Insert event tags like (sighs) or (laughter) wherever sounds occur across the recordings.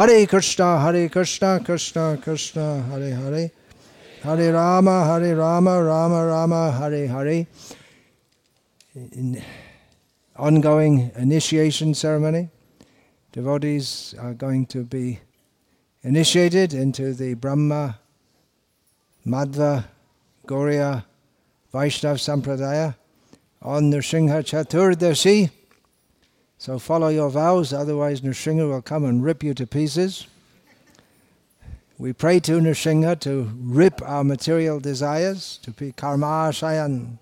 Hare Krishna, Hare Krishna, Krishna Krishna, Hare Hare. Hare Rama, Hare Rama, Rama Rama, Hare Hare. In ongoing initiation ceremony. Devotees are going to be initiated into the Brahma, Madhva, Gauriya, Vaishnav Sampradaya on Nrsimha Chaturdashi. So follow your vows, otherwise Nrsimha will come and rip you to pieces. We pray to Nrsimha to rip our material desires, to be karma shayan,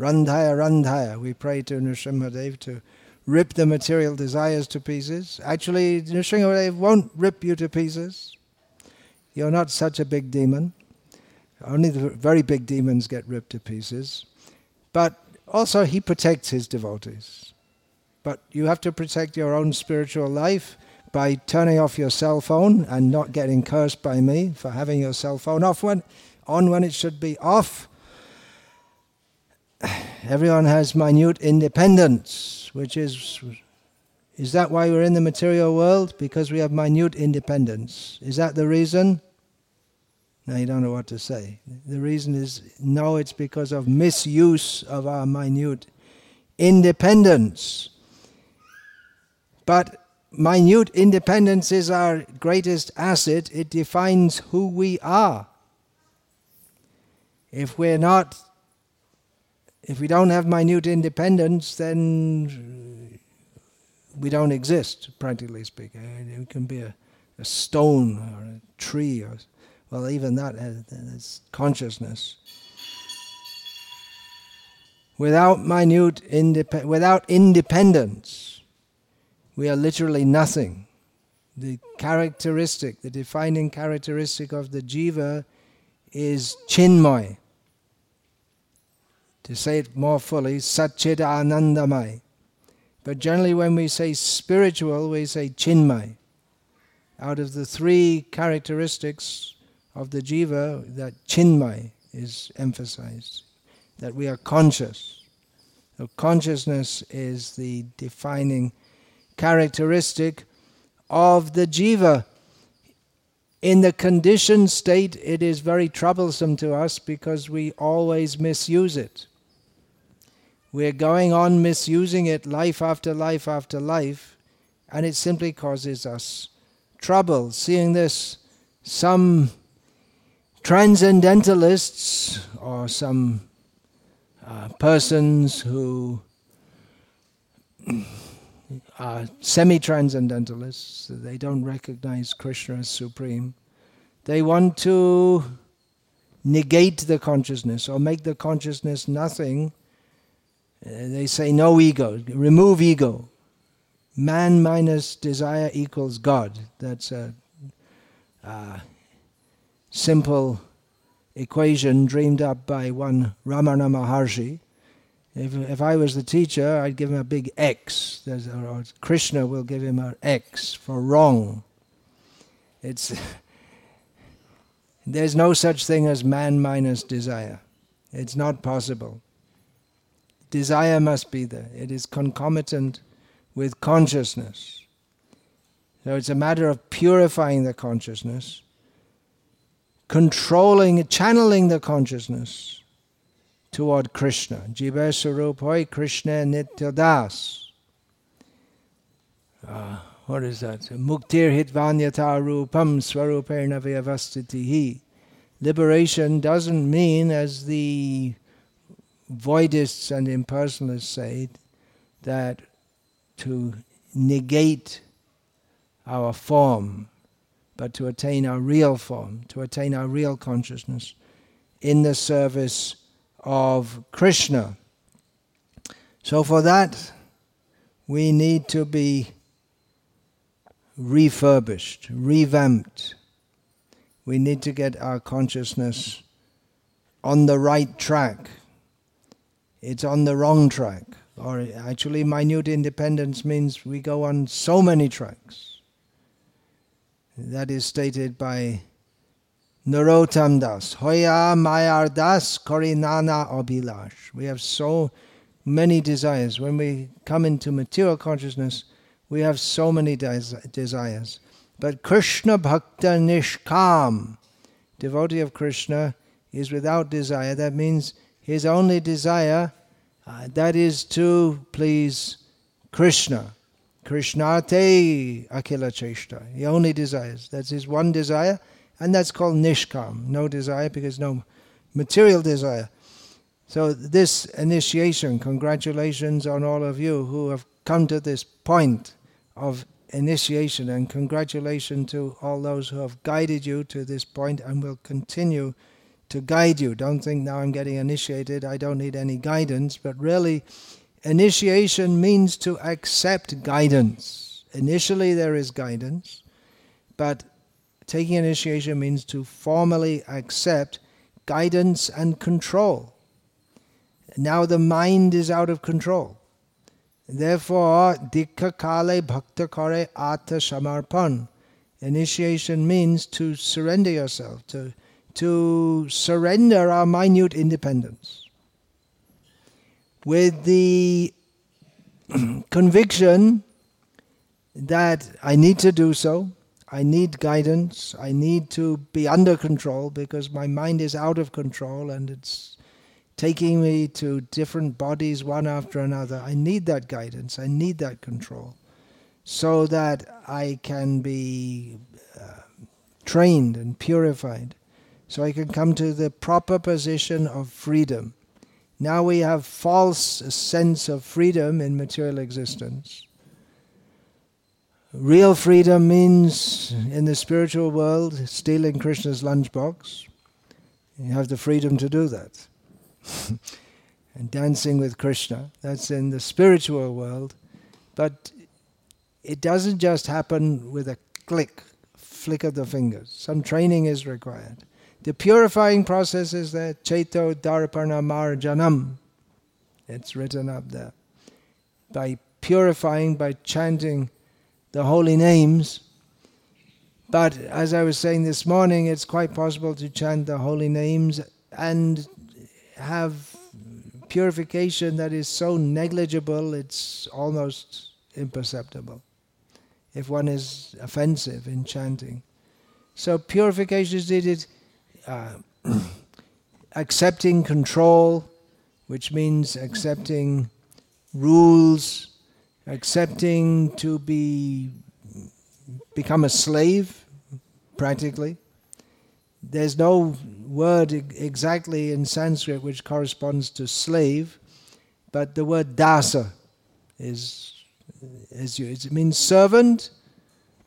randhaya randhaya. We pray to Nrsimhadev to rip the material desires to pieces. Actually, Nrsimhadev won't rip you to pieces. You're not such a big demon. Only the very big demons get ripped to pieces. But also, he protects his devotees. But you have to protect your own spiritual life by turning off your cell phone and not getting cursed by me for having your cell phone off when, on when it should be off. (sighs) Everyone has minute independence, which is is that why we're in the material world? Because we have minute independence. Is that the reason? Now you don't know what to say. The reason is no, it's because of misuse of our minute independence. But minute independence is our greatest asset. It defines who we are. If we're not, if we don't have minute independence, then we don't exist, practically speaking. It can be a, a stone or a tree or well, even that uh, is consciousness. Without minute indep- without independence, we are literally nothing. The characteristic, the defining characteristic of the jiva is chinmay. To say it more fully, satchid anandamay. But generally, when we say spiritual, we say chinmay. Out of the three characteristics of the jiva, that chinmay is emphasized, that we are conscious. So consciousness is the defining characteristic of the jiva. In the conditioned state, it is very troublesome to us because we always misuse it. We're going on misusing it life after life after life, and it simply causes us trouble. Seeing this, some transcendentalists or some uh, persons who are semi transcendentalists, they don't recognize Krishna as supreme. They want to negate the consciousness or make the consciousness nothing. Uh, they say no ego, remove ego. Man minus desire equals God. That's a uh, simple equation dreamed up by one Ramana Maharshi. If, if I was the teacher, I'd give him a big X. There's, or Krishna will give him an X for wrong. It's (laughs) there's no such thing as man minus desire. It's not possible. Desire must be there. It is concomitant with consciousness. So it's a matter of purifying the consciousness controlling, channeling the consciousness toward Krishna. Jiva Sarupoi Krishna Nityadas. Uh, what is that? Muktir hitvanyata rupam swaruperna vyavastitihi. Liberation doesn't mean, as the voidists and impersonalists say, that to negate our form but to attain our real form, to attain our real consciousness in the service of Krishna. So, for that, we need to be refurbished, revamped. We need to get our consciousness on the right track. It's on the wrong track. Or actually, minute independence means we go on so many tracks. That is stated by Narottam Das. Hoya Mayar Das Korinana Abhilash. We have so many desires. When we come into material consciousness, we have so many des- desires. But Krishna Bhakta Nishkam, devotee of Krishna, is without desire. That means his only desire, uh, that is to please Krishna. Krishnate Akila Cheshta. He only desires. That's his one desire, and that's called Nishkam. No desire because no material desire. So, this initiation, congratulations on all of you who have come to this point of initiation, and congratulations to all those who have guided you to this point and will continue to guide you. Don't think now I'm getting initiated, I don't need any guidance, but really, initiation means to accept guidance. Initially, there is guidance, but taking initiation means to formally accept guidance and control. Now the mind is out of control. Therefore, dikha kale bhakta kare samarpan. Initiation means to surrender yourself, to, to surrender our minute independence. With the (clears throat) conviction that I need to do so, I need guidance, I need to be under control because my mind is out of control and it's taking me to different bodies one after another. I need that guidance, I need that control, so that I can be uh, trained and purified, so I can come to the proper position of freedom. Now we have false sense of freedom in material existence. Real freedom means, in the spiritual world, stealing Krishna's lunchbox. You have the freedom to do that. (laughs) and dancing with Krishna. That's in the spiritual world. But it doesn't just happen with a click, flick of the fingers. Some training is required. The purifying process is there, Cheto Darpana Marjanam. It's written up there. By purifying, by chanting the holy names. But as I was saying this morning, it's quite possible to chant the holy names and have purification that is so negligible it's almost imperceptible if one is offensive in chanting. So purification is needed, uh, (clears throat) accepting control, which means accepting rules, accepting to be become a slave, practically. There's no word exactly in Sanskrit which corresponds to slave, but the word dasa is, is used. It means servant,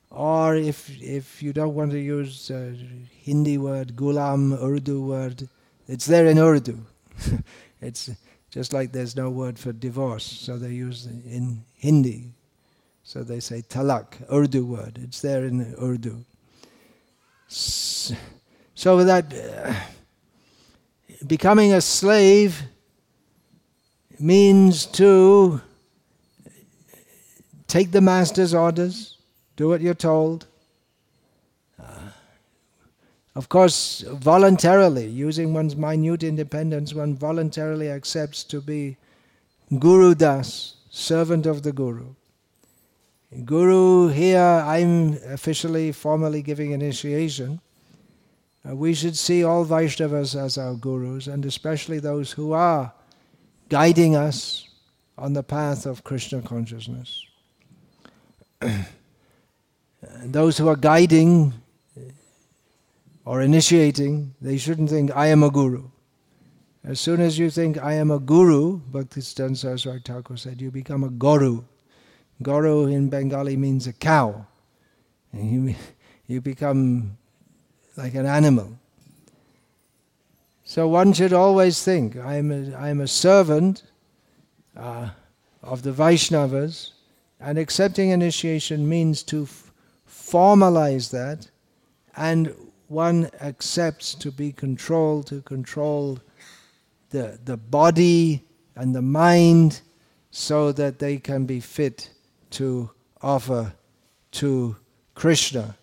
or if, if you don't want to use a Hindi word, gulam, Urdu word, it's there in Urdu. (laughs) it's just like there's no word for divorce, so they use in Hindi. So they say talak, Urdu word. It's there in Urdu. So that uh, becoming a slave means to take the master's orders, do what you're told. Of course, voluntarily, using one's minute independence, one voluntarily accepts to be Guru Das, servant of the Guru. Guru, here I'm officially, formally giving initiation. Uh, we should see all Vaishnavas as our gurus, and especially those who are guiding us on the path of Krishna consciousness. (clears throat) those who are guiding or initiating, they shouldn't think, I am a guru. As soon as you think, I am a guru, Bhaktisiddhanta Saraswati Thakur said, you become a guru. Guru in Bengali means a cow. And you, you become like an animal. So one should always think, I'm a, I'm a servant uh, of the Vaishnavas, and accepting initiation means to f- formalize that, and one accepts to be controlled, to control the, the body and the mind so that they can be fit to offer to Krishna.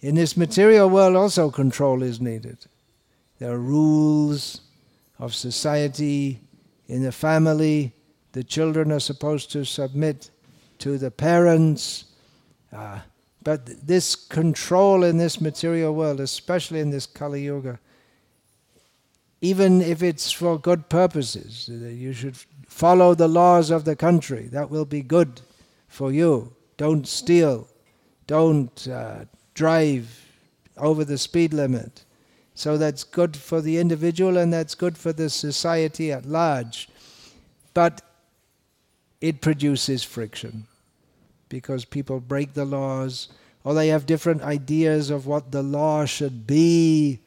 In this material world, also control is needed. There are rules of society, in the family, the children are supposed to submit to the parents. Uh, But this control in this material world, especially in this Kali Yuga, even if it's for good purposes, you should follow the laws of the country. That will be good for you. Don't steal. Don't uh, drive over the speed limit. So that's good for the individual and that's good for the society at large. But it produces friction because people break the laws or they have different ideas of what the law should be.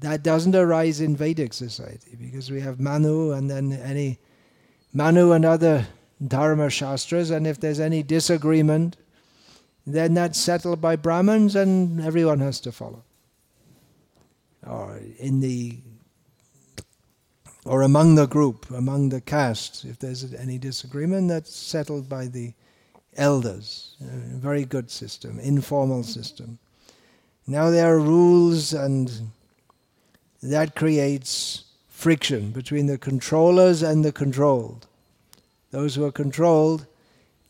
That doesn't arise in Vedic society because we have Manu and then any Manu and other Dharma Shastras, and if there's any disagreement, then that's settled by Brahmins and everyone has to follow. Or in the or among the group, among the caste, if there's any disagreement, that's settled by the elders. A very good system, informal system. Now there are rules, and that creates friction between the controllers and the controlled. Those who are controlled,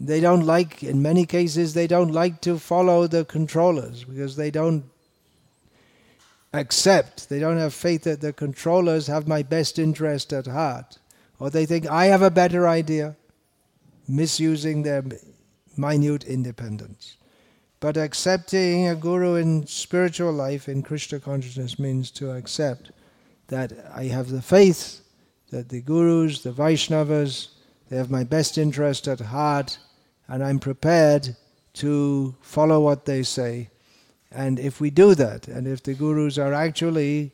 they don't like, in many cases, they don't like to follow the controllers because they don't accept, they don't have faith that the controllers have my best interest at heart. Or they think, I have a better idea, misusing their minute independence. But accepting a guru in spiritual life, in Krishna consciousness, means to accept that I have the faith that the gurus, the Vaishnavas, they have my best interest at heart, and I'm prepared to follow what they say and if we do that, and if the gurus are actually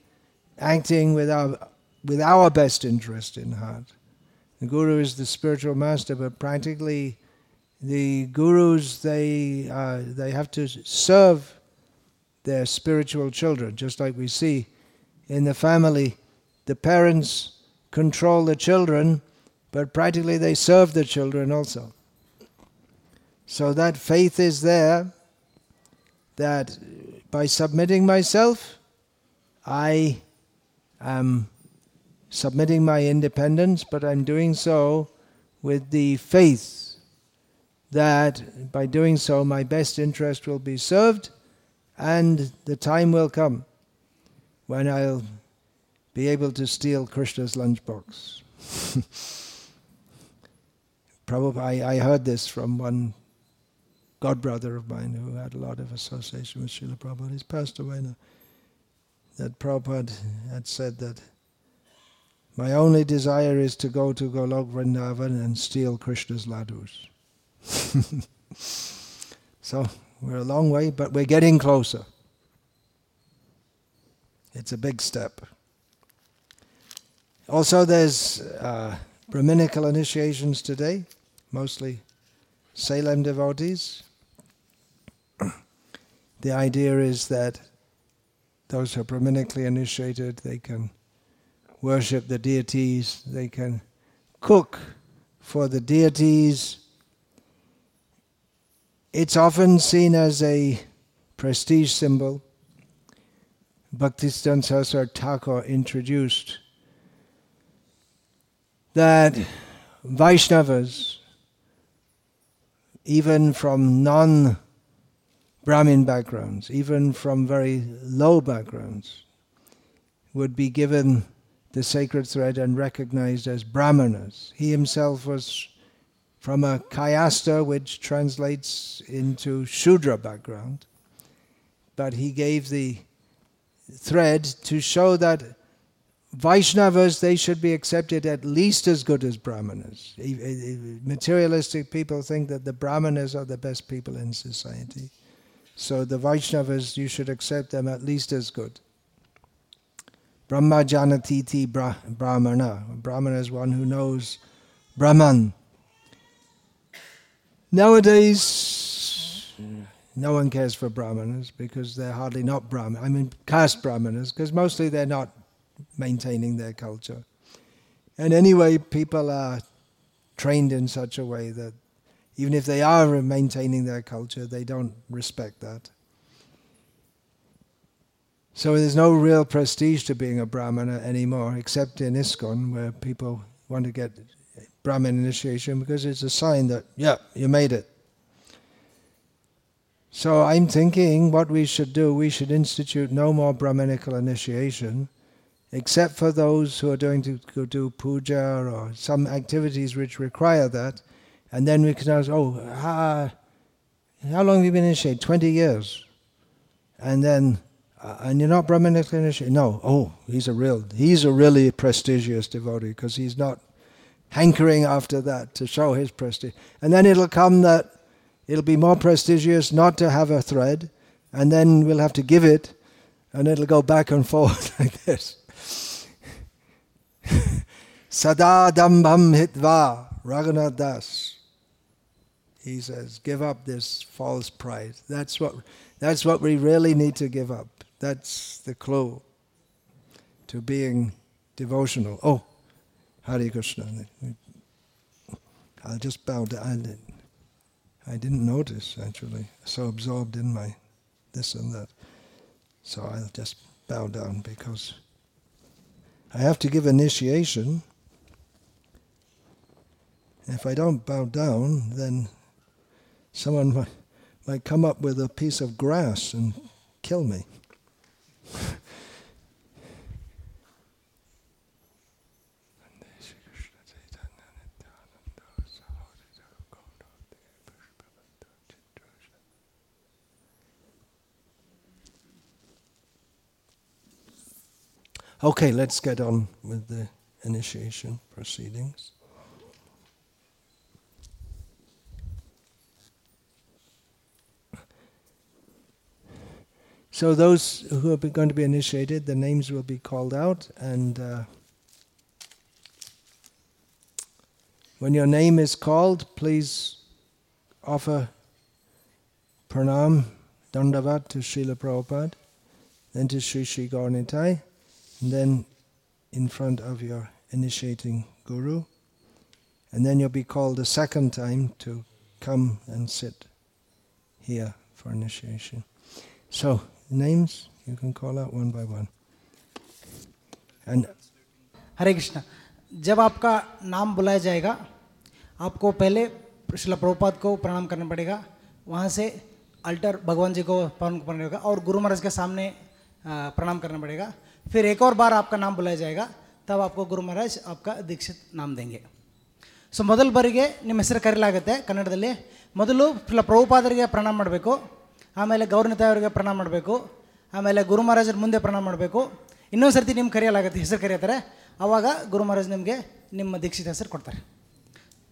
acting with our, with our best interest in heart, the guru is the spiritual master, but practically the gurus they uh, they have to serve their spiritual children, just like we see in the family. The parents control the children, but practically they serve the children also. So that faith is there that by submitting myself, I am submitting my independence, but I'm doing so with the faith that by doing so my best interest will be served and the time will come when I'll be able to steal Krishna's lunchbox. (laughs) Probably I, I heard this from one god brother of mine who had a lot of association with Srila Prabhupada. He's passed away now. That Prabhupada had said that my only desire is to go to Golok Vrindavan and steal Krishna's ladus. (laughs) so we're a long way, but we're getting closer. It's a big step. Also, there's uh, Brahminical initiations today, mostly Salem devotees. The idea is that those who are Brahminically initiated, they can worship the deities, they can cook for the deities. It's often seen as a prestige symbol. Bhaktisiddhanta Saraswati Thakur introduced that Vaishnavas, even from non Brahmin backgrounds, even from very low backgrounds, would be given the sacred thread and recognized as Brahmanas. He himself was from a Kayastha, which translates into Shudra background, but he gave the thread to show that Vaishnavas, they should be accepted at least as good as Brahmanas. Materialistic people think that the Brahmanas are the best people in society. So the Vaishnavas, you should accept them at least as good. Brahma janatiti brahmana. Brahmana is one who knows Brahman. Nowadays, no one cares for Brahmanas because they're hardly not Brahman. I mean, caste Brahmanas, because mostly they're not maintaining their culture. And anyway, people are trained in such a way that even if they are maintaining their culture, they don't respect that. So there's no real prestige to being a Brahmana anymore, except in ISKCON, where people want to get Brahmin initiation because it's a sign that, yeah, you made it. So I'm thinking what we should do, we should institute no more Brahminical initiation, except for those who are going to go do puja or some activities which require that. And then we can ask, oh, how, how long have you been initiated? 20 years. And then, uh, and you're not Brahminical initiated? No. Oh, he's a real, he's a really prestigious devotee because he's not hankering after that to show his prestige. And then it'll come that it'll be more prestigious not to have a thread, and then we'll have to give it, and it'll go back and (laughs) forth like this. (laughs) Sada dambam hitva, Raghunath Das. He says, give up this false pride. That's what, that's what we really need to give up. That's the clue to being devotional. Oh, Hare Krishna. I'll just bow down. I didn't notice actually. So absorbed in my this and that. So I'll just bow down because I have to give initiation. If I don't bow down, then someone might, come up with a piece of grass and kill me. Okay, let's get on with the initiation proceedings. So, those who are going to be initiated, the names will be called out, and uh, when your name is called, please offer pranam, dandavat to Srila Prabhupada, then to Sri Sri Gaurnitai and then in front of your initiating guru. And then you'll be called a second time to come and sit here for initiation. So, names you can call out one by one. And हरे कृष्ण जब आपका नाम बुलाया जाएगा आपको पहले शिला प्रभुपाद को प्रणाम करना पड़ेगा वहाँ से अल्टर भगवान जी को प्रणाम करना पड़ेगा और गुरु महाराज के सामने आ, प्रणाम करना पड़ेगा फिर एक और बार आपका नाम बुलाया जाएगा तब आपको ಗುರು ಮಹಾರಾಜ್ आपका ದೀಕ್ಷಿತ್ ನಾಮ ದೇಂಗೆ ಸೊ ಮೊದಲ ಬಾರಿಗೆ ನಿಮ್ಮ ಹೆಸರು ಕರೆಯಲಾಗುತ್ತೆ ಕನ್ನಡದಲ್ಲಿ ಮೊದಲು ಫಿಲ ಪ್ರಭುಪಾದರಿಗೆ ಪ್ರಣಾಮ ಮಾಡಬೇಕು ಆಮೇಲೆ ಗೌರ್ನತೆಯವ್ರಿಗೆ ಪ್ರಣಾಮ ಮಾಡಬೇಕು. ಆಮೇಲೆ ಗುರು ಮಹಾರಾಜರ ಮುಂದೆ ಪ್ರಣಾಮ ಮಾಡಬೇಕು. ಇನ್ನೊಂದು ಸರ್ತಿ ನಿಮ್ಮ ಕರೆಯಲಾಗುತ್ತೆ ಹೆಸರು ಕರೀತಾರೆ ಆವಾಗ ಗುರು ಮಹಾರಾಜ್ ನಿಮಗೆ ನಿಮ್ಮ ದೀಕ್ಷಿತ ಹೆಸರು ಕೊಡ್ತಾರೆ.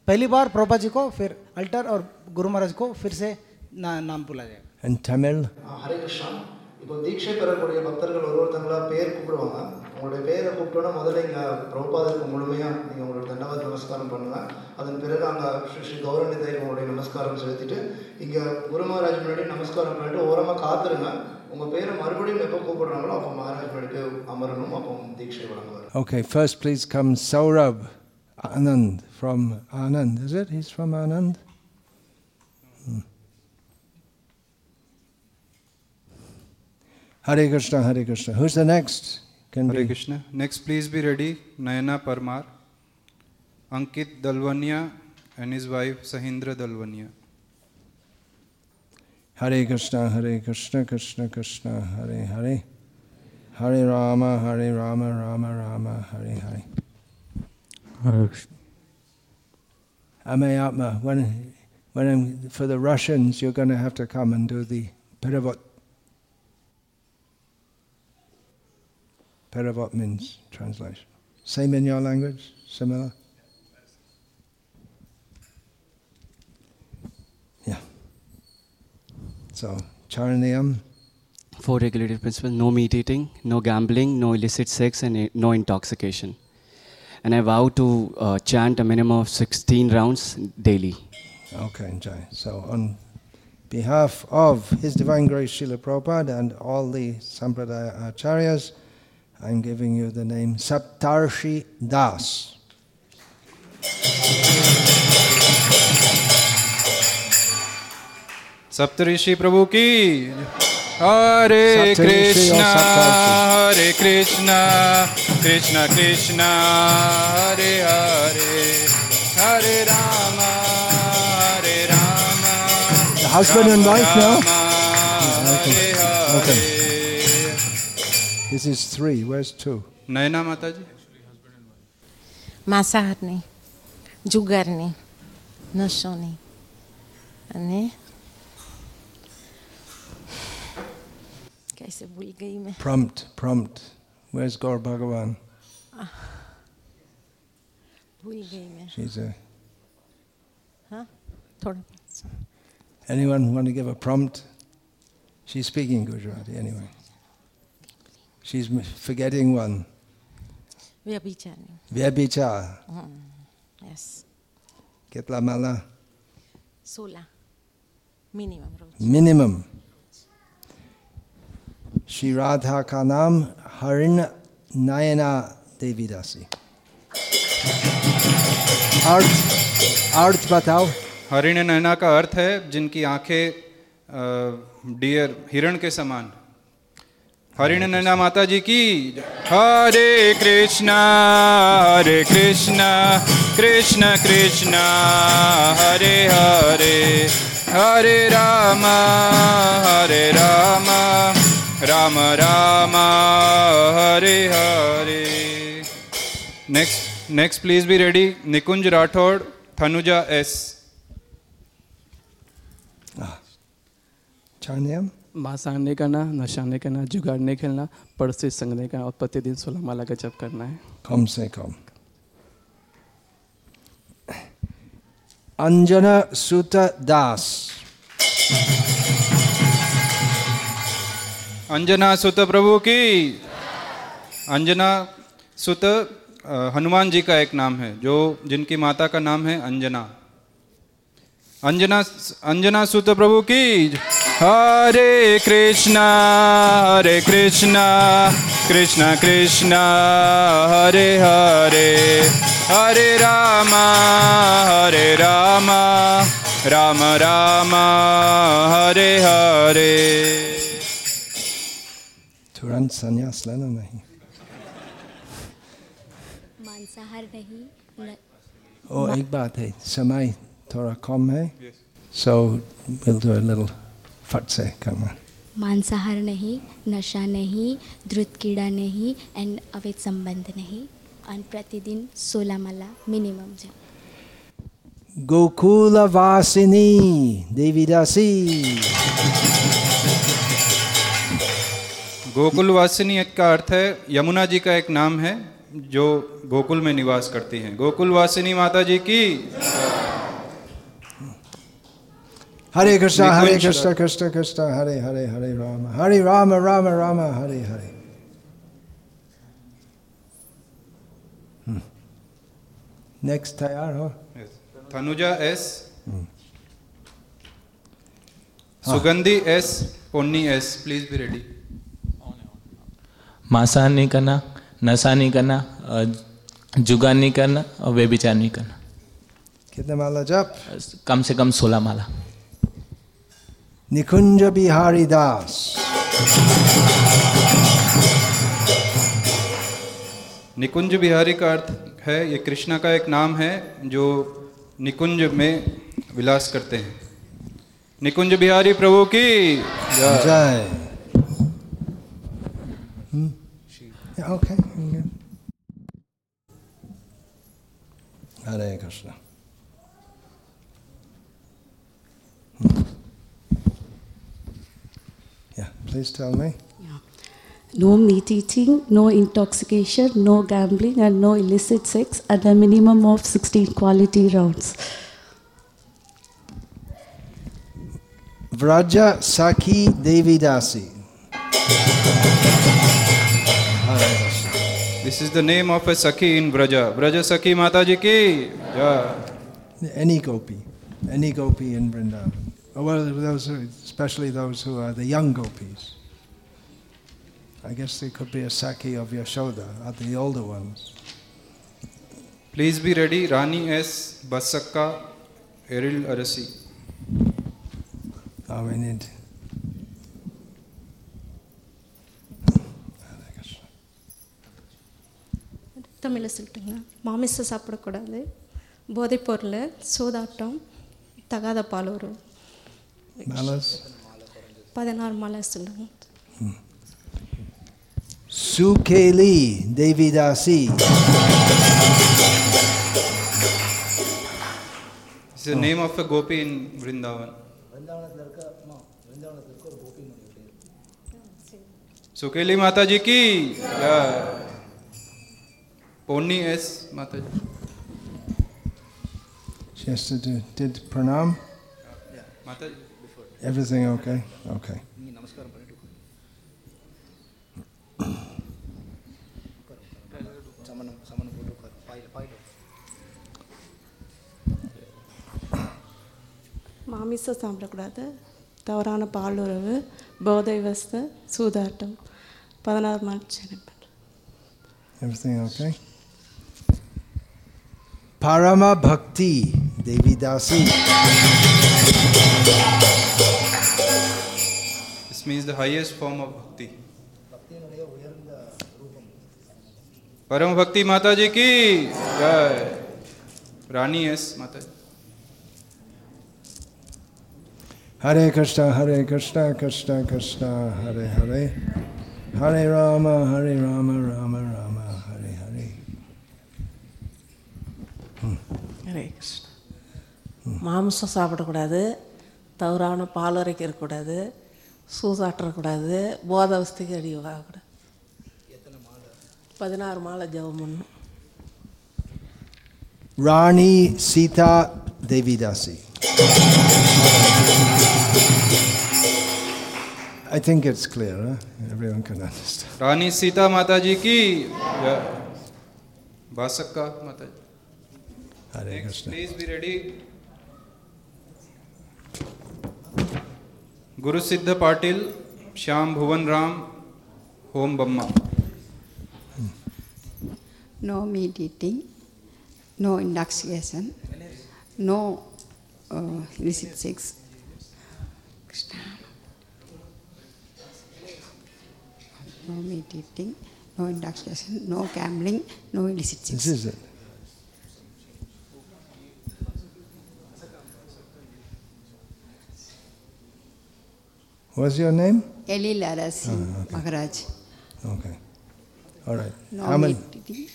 ಪಹಲಿ ಬಾರ್ ಪ್ರಭಾಜಿಕೋ ಫಿರ್ ಅಲ್ಟರ್ ಅವ್ರ ಗುರು ಮಹಾರಾಜ್ಕೋ ಫಿರ್ಸೆ ನಾ ನಾಮ್ ಪುಲಾಜೆ ತಮಿಳ್ ಹರೇ ಕೃಷ್ಣ. இப்போ தீட்சை பெறக்கூடிய பக்தர்கள் ஒரு ஒருத்தங்களாக பேர் கூப்பிடுவாங்க. உங்களுடைய பேரை கூப்பிட்டோன்னா முதல்ல இங்கே பிரபுபாதத்துக்கு முழுமையாக நீங்கள் உங்களோட தண்டவாத நமஸ்காரம் பண்ணுங்கள் அதன் பிறகு அங்கே ஸ்ரீ ஸ்ரீ கௌரணி தேவி உங்களுடைய நமஸ்காரம் செலுத்திட்டு இங்கே குருமகாராஜ் முன்னாடி நமஸ்காரம் பண்ணிட்டு ஓரமாக காத்துருங்க. உங்கள் பேரை மறுபடியும் எப்போ கூப்பிடுறாங்களோ அப்போ மகாராஜ் முன்னாடி அமரணும். அப்போ தீட்சை வழங்குவார் okay first please come Saurabh Anand from Anand, is it? He's from Anand. Hare Krishna, Hare Krishna. Who's the next? Can Hare be Krishna. Next, please be ready. Nayana Parmar, Ankit Dalwania, and his wife Sahindra Dalwania. Hare Krishna, Hare Krishna, Krishna Krishna, Hare Hare. Hare Rama, Hare Rama, Rama Rama, Hare Hare. Hare Krishna. Amayatma, when, when I'm, for the Russians, you're going to have to come and do the Peravot. Peravot means translation. Same in your language? Similar? Yeah. So, Charaniyam. Four regulated principles no meat eating, no gambling, no illicit sex, and no intoxication. And I vow to uh, chant a minimum of 16 rounds daily. Okay, Jai. So, on behalf of His Divine Grace Srila Prabhupada and all the Sampradaya Acharyas, I'm giving you the name Saptarshi Das. सप्तऋषि प्रभु की हरे सप्तऋषि और कृष्णा सप्तऋषि। हरे Krishna Krishna Krishna Hare Hare Hare Ram Hare Ram The husband and wife now? Ram Welcome. This is three. Where's two? Naina माता जी માંસાહારની જુગારની નશોની અને कैसे भूल गई मैं Prompt, prompt. Where's Gaur Bhagavan? भूल गई मैं She's a. हाँ थोड़ा Anyone want to give a prompt? She's speaking Gujarati anyway. She's m- forgetting one. વ્યભિચારની Vyabhichar. Yes Ketla mala. Sola minimum રોજ Minimum. Shri Radha ka naam Harin Nayana Devidasi. Arth, arth batao. हरिण नैना का अर्थ है जिनकी आंखें अ, dear हिरण के समान हरिण नैना माता जी की। Hare Krishna Hare Krishna Krishna Krishna Hare Hare Hare Ram Hare Ram Ram Ram Hare Hare. Next next please be ready Nikunj Rathod Thanuja S. मांसाहार नहीं करना नशा नहीं करना जुगाड़ नहीं खेलना पड़ोसी संग नहीं करना और प्रतिदिन सोलह माला का जप करना है Come say come. Anjana Sutta Das. Anjana सुत प्रभु की अंजना सुत हनुमान जी का एक नाम है जो जिनकी माता का नाम है अंजना अंजना अंजना सुत प्रभु की Hare Krishna, Hare Krishna, Krishna Krishna, Hare Hare, Hare Rama, Hare Rama, Rama Rama, Hare Hare. तुरंत संन्यास लेना नहीं मांसाहार नहीं न... ओ एक बात है समय थोड़ा कम है so will do a little फट से on. मांसाहार नहीं नशा नहीं द्रुत कीड़ा नहीं एंड अवैध संबंध नहीं और प्रतिदिन सोलह माला मिनिमम जब Gokula Vasini Devidasi. Gokul Vasini का अर्थ है यमुना जी का एक नाम है जो गोकुल में निवास करती हैं गोकुल वासिनी माता जी की हरे कृष्ण हरे कृष्ण कृष्ण कृष्ण हरे हरे हरे राम हरे राम राम राम हरे हरे नेक्स्ट तैयार हो Tanuja S Sugandhi S Ponni S please be ready मांसाहार नहीं करना नशा नहीं करना जुगा नहीं करना और वे विचार नहीं करना कितने माला जाप? कम से कम सोलह माला। निकुंज बिहारी दास निकुंज बिहारी का अर्थ है ये कृष्णा का एक नाम है जो निकुंज में विलास करते हैं। निकुंज बिहारी प्रभु की जय। जय। Hmm? Yeah, Please tell me. No meat eating, no intoxication, no gambling, and no illicit sex, and a minimum of 16 quality rounds. Vraja Sakhi Devi Dasi. This is the name of a Sakhi in Vraja. Vraja Sakhi Mataji ki. Yeah. Any gopi. Any gopi in Vrindavan. Well, those, who, especially those who are the young gopis. I guess they could be a Sakhi of Yashoda, are the older ones. Please be ready, Rani S. Basakka, Eril Arasi. Oh, we need. தமிழில் சொல்லிட்டுங்களா மாமிசம் சாப்பிடக்கூடாது போதைப்பொருள் சூதாட்டம் தகாத பால் வரும் Malas? பதினாறு மாலை சொல்லுங்க Sukeli Devidasi. It's the name of a gopi in Vrindavan. सुकेली माता जी की जय। पोनी एस माता जी She has to do, did pranam? माता जी Everything okay? Okay. மாமிசம் சாப்பிடக்கூடாது தவறான பாலுறவு போதை வஸ்து சூதாட்டம் பதினாறு March Everything okay? Parama Bhakti Devidasi. This means the highest form of bhakti. Param Bhakti Mataji ki jai. Rani, yes, Mataji. Hare Krishna, Hare Krishna, Krishna Krishna, Hare Hare. Hare Rama, Hare Rama, Rama Rama, Hare Hare. Hare Krishna. மாம்சம் சாப்பிடக்கூடாது தவறான பால் அரைக்க இருக்கக்கூடாது சூசாட்டக்கூடாது போத அவஸ்தைக்கு அடி ஆகக்கூடாது பதினாறு மாலை ஜபம் பண்ணும் Rani Sita Devidasi I think it's clear. Huh? Everyone can understand. Rani Sita Mataji ki Basakka Mataji. Hare Next, Krishna. Please be ready. Guru Siddh Patil Shyam Bhuvan Ram home बम्मा no meditating, no intoxication, no uh, illicit sex. Krishna. No meditating, no intoxication, no gambling, no illicit sex. What's your name? Eli Lara Singh Ah, okay. Maharaj. Okay. All right. No How many? meditating,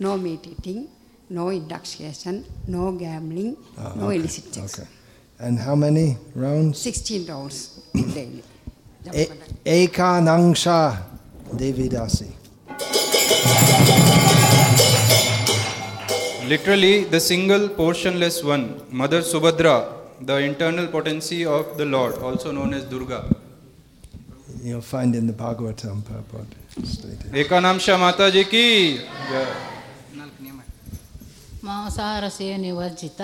no meditating, no intoxication, no gambling, Ah, no okay, illicit sex. Okay. And how many rounds? 16 rounds (coughs) daily. E- Ekanamsha Devidasi. Literally, the single portionless one, Mother Subhadra, the internal potency of the Lord, also known as Durga. You'll find in the Bhagavatam purport stated. Ekanamsha Mataji ki ಮಾಂಸಾಹಾರ ಸೇವನೆ ವರ್ಜಿತ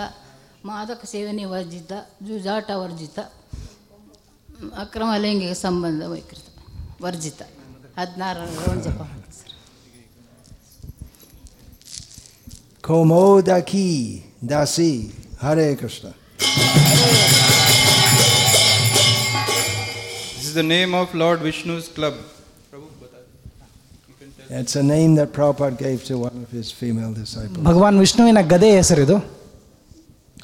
ಮಾದಕ ಸೇವನೆ ವರ್ಜಿತ ಜೂಜಾಟ ವರ್ಜಿತ ಅಕ್ರಮ ಲೈಂಗಿಕ ಸಂಬಂಧ ವೈಕೃತ ವರ್ಜಿತ ಹದಿನಾರು Komodaki dasi Hare Krishna. This is the name of Lord Vishnu's club. It's a name that Prabhupada gave to one of his female disciples. ಭಗವಾನ್ ವಿಷ್ಣುವಿನ ಗದೆ ಹೆಸರಿದು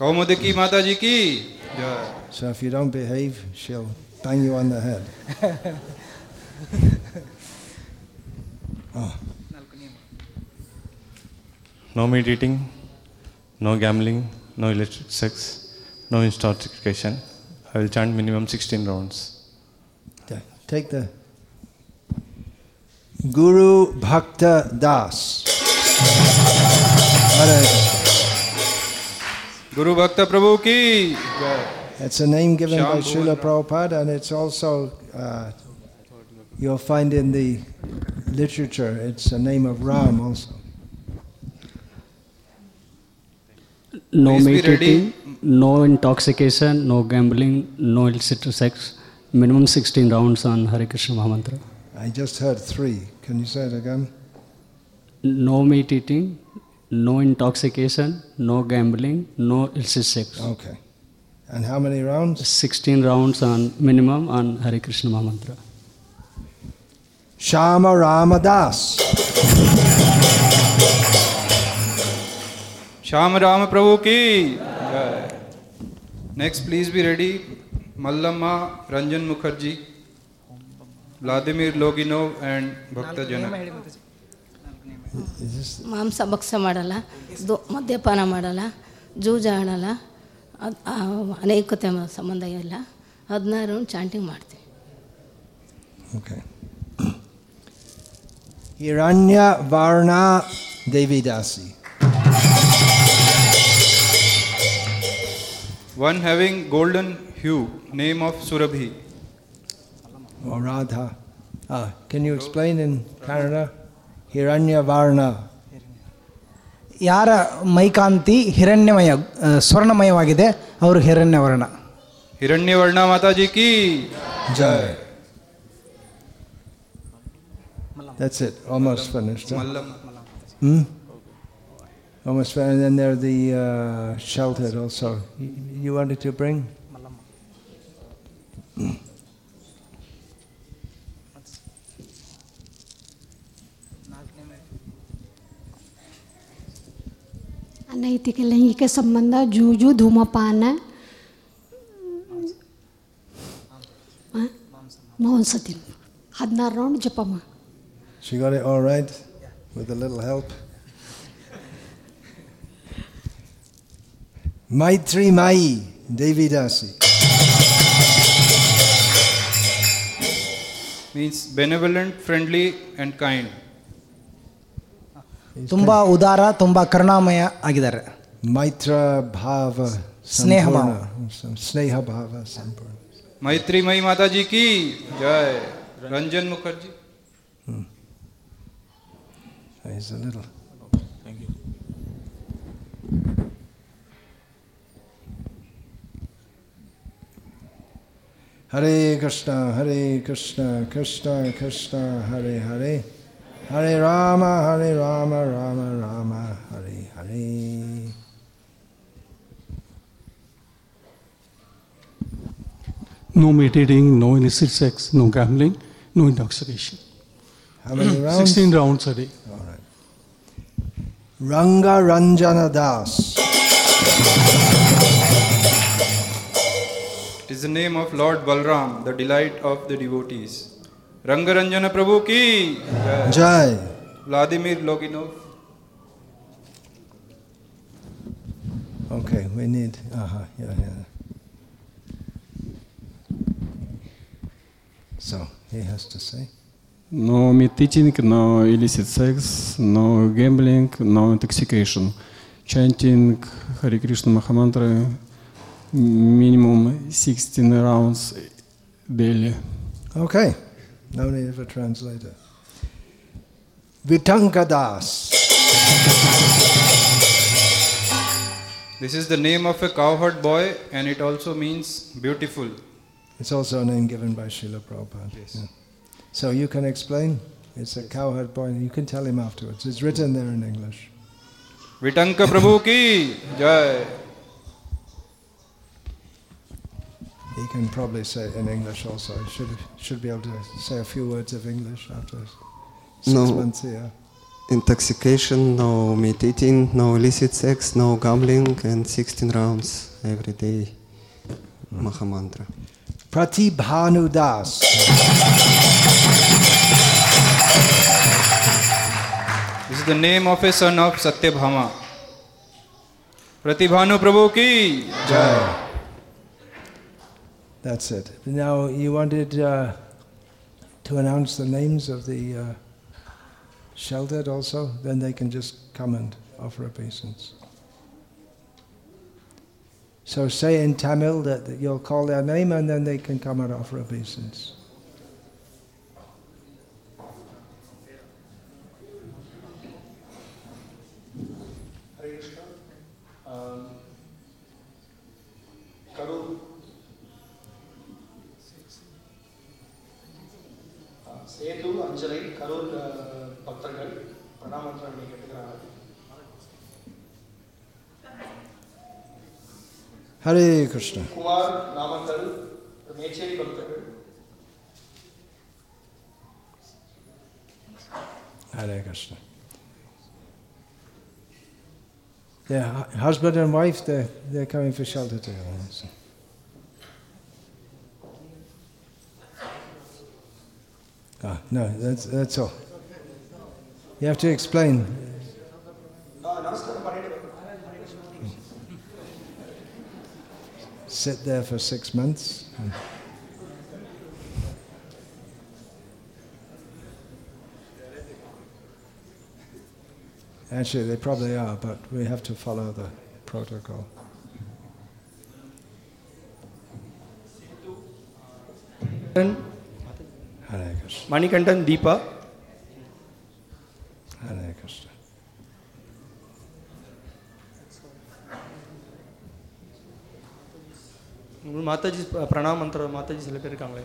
ಕೌಮುದಕಿ ಮಾತಾಜಿ ಕಿ So if you don't behave, she'll bang you on the head. (laughs) oh. No meat eating, no gambling, no illicit sex, no intoxication. I will chant minimum 16 rounds. Take the Guru Bhakta Das. Guru Bhakta Prabhu ki. It's a name given by Srila Prabhupada, and it's also, uh, you'll find in the literature, it's a name of Ram also. No Please be meditating, no intoxication, no gambling, no illicit sex. Minimum 16 rounds on Hare Krishna Mahamantra. I just heard three. Can you say it again? No meat eating, no intoxication, no gambling, no illicit sex. Okay. And how many rounds? 16 rounds on minimum on Hare Krishna Mahamantra. Shyama Ramadas. Shyam Ram प्रभु की जय next please be ready Mallamma Ranjan Mukherjee Vladimir Loginov and Bhakta ನಿಯಮ Janak. ಹೇಳಿ Mataji Is this ಮಾಂಸ ಭಕ್ಷ ಮಾಡಲ್ಲ ದೋ ಮದ್ಯಪಾನ ಮಾಡಲ್ಲ ಜೂಜ ಆಡಲ್ಲ ಅದು ಅನೇಕತೆ ಮ- ಸಂಬಂಧ ಇಲ್ಲ ಹದಿನಾರು ಚಾಂಟಿಂಗ್ ಮಾಡ್ತೀವಿ Okay. Hiranya Varna Devidasi. One having golden hue, name of Surabhi. Or Radha. Ah, can you explain in Kannada? Hiranya Varna. ಯಾರ ಮೈಕಾಂತಿ ಹಿರಣ್ಯಮಯ ಆ, ಸ್ವರ್ಣಮಯವಾಗಿದೆ ಅವರು Hiranyavarna Hiranyavarna Mataji ki. Jai. That's it. Almost finished. huh? Mallam. Hmm? Almost finished. And then there are the uh, sheltered also. You, you wanted to bring? ಅನೈತಿಕ ಲೈಂಗಿಕ ಸಂಬಂಧ ಜೂಜು ಧೂಮಪಾನ ಆ? ಮಾಂಸ ತಿನ್ನು ಹದಿನಾರು ರೌಂಡ್ ಜಪ ಮಾ She got it all right with a little help. Maitri Mai Devidasi. Means benevolent, friendly, and kind. ತುಂಬ ಉದಾರ ತುಂಬ ಕರುಣಾಮಯ ಆಗಿದ್ದಾರೆ Maitra Bhava Sneha Sampurna. Sneha Bhava Sampurna. Maitri Mai Mataji ki. Jai. Ranjan Mukherjee. He's a little. Hare Krishna, Hare Krishna, Krishna Krishna, Hare Hare. Hare Rama, Hare Rama, Rama Rama, Hare Hare. No meditating, no illicit sex, no gambling, no intoxication. How many (clears throat) rounds? 16 rounds a day. All right. Ranga Ranjana Das. It is the name of Lord Balram, the delight of the devotees. Rangaranjana Prabhu ki. Jai. Jai. Vladimir Loginov. Okay, we need. Uh-huh, yeah, yeah. So, he has to say. No meat eating, no illicit sex, no gambling, no intoxication. Chanting Hare Krishna Mahamantra minimum 16 rounds daily. Okay, no need of a translator. Vitanka Das. This is the name of a cowherd boy and it also means beautiful. It's also a name given by Srila Prabhupada. Yes. So you can explain? It's a cowherd boy. You can tell him afterwards. It's written there in English. Vitanka Prabhu ki. Jai. He can probably say it in English also. He should, should be able to say a few words of English after six No. months here. Intoxication, no meat eating, no illicit sex, no gambling, and 16 rounds every day. Hmm. Mahamantra. Pratibhanu Das. This is the name of a son of Satyabhama. Pratibhanu Prabhu ki. Jai. That's it. Now you wanted uh, to announce the names of the uh, sheltered also? Then they can just come and offer obeisance. So say in Tamil that, that you'll call their name and then they can come and offer obeisance. Setu அஞ்சலை கரூர் அ, பக்தர்கள் பிரணாமத்தில் அப்படி கேட்டுக்கிறாங்க Hare Krishna. Kumar Namakkal Mecheri பக்தர்கள் Hare Krishna. Their hu- husband and wife, they're, they're coming for shelter together. so. Ah, no, that's, that's all. You have to explain. Sit there for six months. Actually, they probably are, but we have to follow the protocol. Hare Krishna. Manikandan Deepa Hare Krishna. உங்கள் மாதாஜி ப- பிரணாம் மந்திர மாதாஜி சில பேர் இருக்காங்களே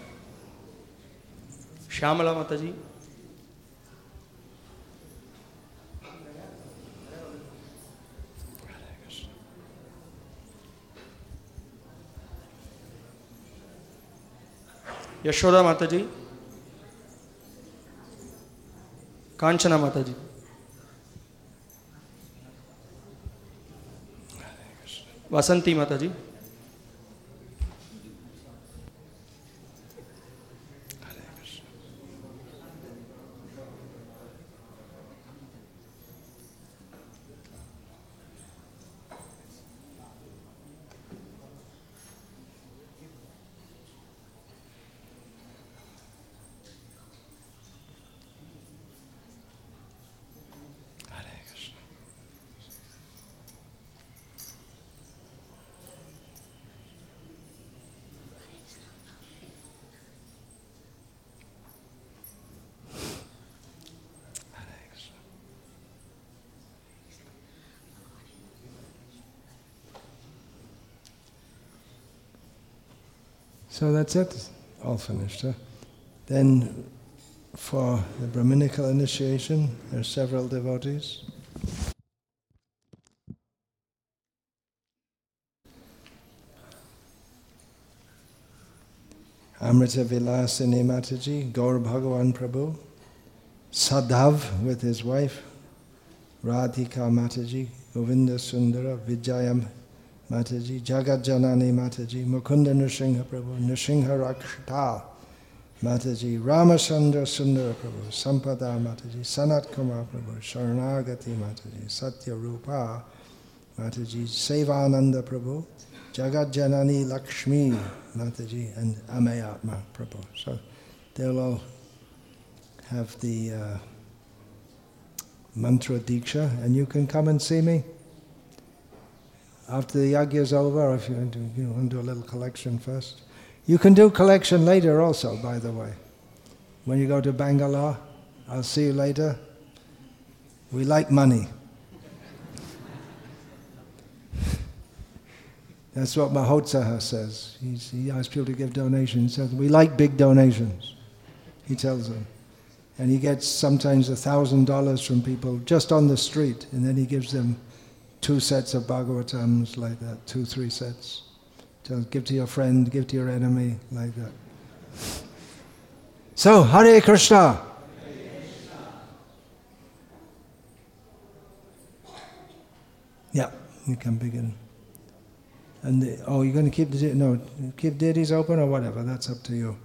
ஷியாமலா மாதாஜி யசோதா மாதாஜி કાંચના માતાજી. વાસંતી માતાજી. So that's it, all finished. Huh? Then, for the Brahminical initiation, there are several devotees. Amrita Vilasini Mataji, Gaur Bhagavan Prabhu, Sadhav with his wife, Radhika Mataji, Govinda Sundara, Vijayam Mataji, Jagat Janani Mataji, Mukunda Nrsimha Prabhu, Nrsimha Rakshata Mataji, Ramachandra Sundara Prabhu, Sampada Mataji, Sanat Kumar Prabhu, Sharanagati Mataji, Satya Rupa. Mataji, Sevananda Prabhu, Jagat Janani Lakshmi Mataji, and Amayatma Prabhu. So they'll all have the uh, mantra diksha, and you can come and see me after the yagya is over, if you want to, you do a little collection first. You can do collection later also, by the way. When you go to Bangalore, I'll see you later. We like money. That's what Mahotsaha says. He's, he asks people to give donations. He says, we like big donations, he tells them. And he gets sometimes a thousand dollars from people just on the street, and then he gives them two sets of Bhagavatams like that, two, three sets. Give to your friend, give to your enemy, like that. So, Hare Krishna. Yeah, you can begin. And the, oh, you're going to keep the no, keep deities open or whatever. That's up to you.